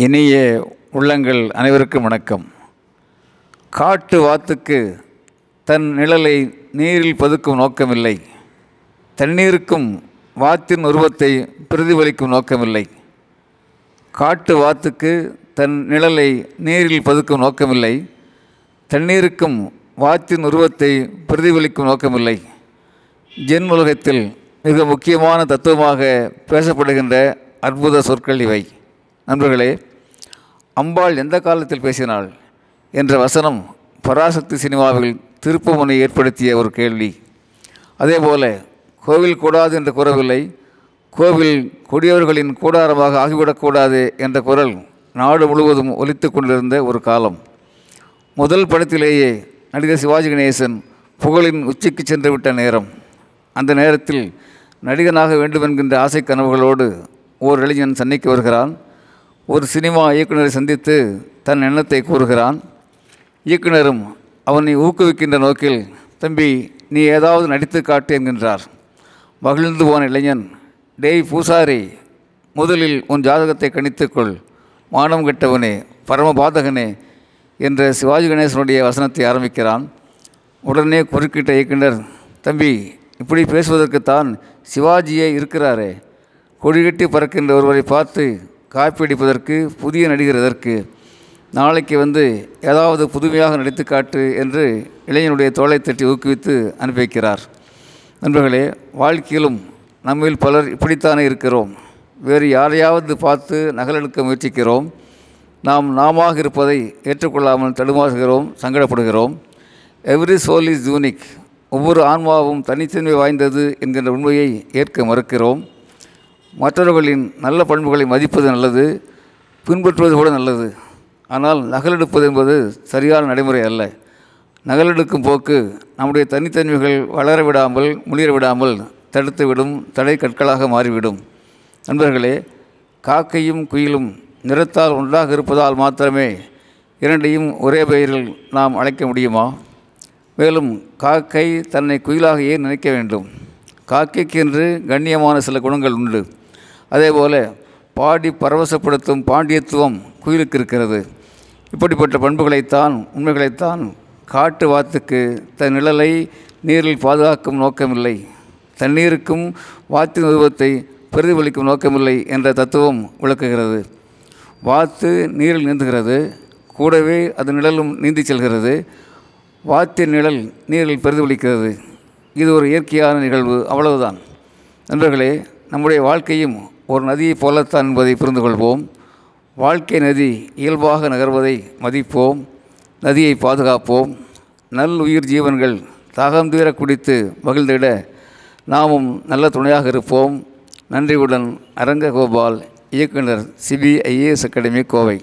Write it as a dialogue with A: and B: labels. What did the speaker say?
A: இனிய உள்ளங்கள் அனைவருக்கும் வணக்கம். காட்டு வாத்துக்கு தன் நிழலை நீரில் பதுக்கும் நோக்கமில்லை. தண்ணீருக்கும் வாத்தின் உருவத்தை பிரதிபலிக்கும் நோக்கமில்லை. காட்டு வாத்துக்கு தன் நிழலை நீரில் பதுக்கும் நோக்கமில்லை. தண்ணீருக்கும் வாத்தின் உருவத்தை பிரதிபலிக்கும் நோக்கமில்லை. ஜென் உலகத்தில் மிக முக்கியமான தத்துவமாக பேசப்படுகின்ற அற்புத சொற்கள் இவை. நண்பர்களே அம்பாள் எந்த காலத்தில் பேசினாள் என்ற வசனம் பராசக்தி சினிமாவில் திருப்புமுனை ஏற்படுத்திய ஒரு கேள்வி. அதேபோல கோவில் கூடாது என்ற குறவில்லை கோவில் கொடியவர்களின் கூடாரமாக ஆகிவிடக்கூடாது என்ற குரல் நாடு முழுவதும் ஒலித்து கொண்டிருந்த ஒரு காலம். முதல் படத்திலேயே நடிகர் சிவாஜி கணேசன் புகழின் உச்சிக்கு சென்றுவிட்ட நேரம். அந்த நேரத்தில் நடிகனாக வேண்டுமென்கின்ற ஆசை கனவுகளோடு ஓர் இளைஞன் சென்னைக்கு வருகிறான். ஒரு சினிமா இயக்குனரை சந்தித்து தன் எண்ணத்தை கூறுகிறான். இயக்குனரும் அவனை ஊக்குவிக்கின்ற நோக்கில் தம்பி நீ ஏதாவது நடித்து காட்டு என்கின்றார். மகிழ்ந்து போன இளைஞன் டேய் பூசாரி முதலில் உன் ஜாதகத்தை கணித்துக்கொள் மானம் கெட்டவனே பரமபாதகனே என்ற சிவாஜி கணேசனுடைய வசனத்தை ஆரம்பிக்கிறான். உடனே குறுக்கிட்ட இயக்குனர் தம்பி இப்படி பேசுவதற்குத்தான் சிவாஜியே இருக்கிறாரே. கொடிகட்டி பறக்கின்ற ஒருவரை பார்த்து காப்பி அடிப்பதற்கு புதிய நடிகர் எதற்கு? நாளைக்கு வந்து ஏதாவது புதுமையாக நடித்து காட்டு என்று இளைஞனுடைய தோளை தட்டி ஊக்குவித்து அனுப்பி வைக்கிறார் நண்பர்களே வாழ்க்கையிலும் நம்மில் பலர் இப்படித்தானே இருக்கிறோம். வேறு யாரையாவது பார்த்து நகலெடுக்க முயற்சிக்கிறோம். நாம் நாமாக இருப்பதை ஏற்றுக்கொள்ளாமல் தடுமாறுகிறோம் சங்கடப்படுகிறோம். எவ்ரி சோல் இஸ் யூனிக் ஒவ்வொரு ஆன்மாவும் தனித்தன்மை வாய்ந்தது என்கின்ற உண்மையை ஏற்க மறுக்கிறோம். மற்றவர்களின் நல்ல பண்புகளை மதிப்பது நல்லது பின்பற்றுவது கூட நல்லது. ஆனால் நகலெடுப்பது என்பது சரியான நடைமுறை அல்ல. நகலெடுக்கும் போக்கு நம்முடைய தனித்தன்மைகள் வளர விடாமல் முளிர விடாமல் தடுத்துவிடும் தடை கற்களாக மாறிவிடும். நண்பர்களே காக்கையும் குயிலும் நிறத்தால் ஒன்றாக இருப்பதால் மாத்திரமே இரண்டையும் ஒரே பெயரில் நாம் அழைக்க முடியுமா? மேலும் காக்கை தன்னை குயிலாக ஏன் நினைக்க வேண்டும்? காக்கைக்கென்று கண்ணியமான சில குணங்கள் உண்டு. அதேபோல பாடி பரவசப்படுத்தும் பாண்டியத்துவம் குயிலுக்கு இருக்கிறது இப்படிப்பட்ட பண்புகளைத்தான் உண்மைகளைத்தான் காட்டு வாத்துக்கு தன் நிழலை நீரில் பாதுகாக்கும் நோக்கமில்லை. தண்ணீருக்கும் வாத்தின் உருவத்தை பிரதிபலிக்கும் நோக்கமில்லை என்ற தத்துவம் விளக்குகிறது. வாத்து நீரில் நீந்துகிறது கூடவே அது நிழலும் நீந்தி செல்கிறது. வாத்தின் நிழல் நீரில் பிரதிபலிக்கிறது. இது ஒரு இயற்கையான நிகழ்வு அவ்வளவுதான். நண்பர்களே நம்முடைய வாழ்க்கையும் ஒரு நதியைப் போலத்தான் என்பதை புரிந்து கொள்வோம் வாழ்க்கை நதி இயல்பாக நகர்வதை மதிப்போம். நதியை பாதுகாப்போம். நல் உயிர் ஜீவன்கள் தாகம் தீர குடித்து மகிழ்ந்திட நாமும் நல்ல துணையாக இருப்போம். நன்றியுடன் அரங்க கோபால் இயக்குனர் சிபிஐஏஎஸ் அகாடமி கோவை.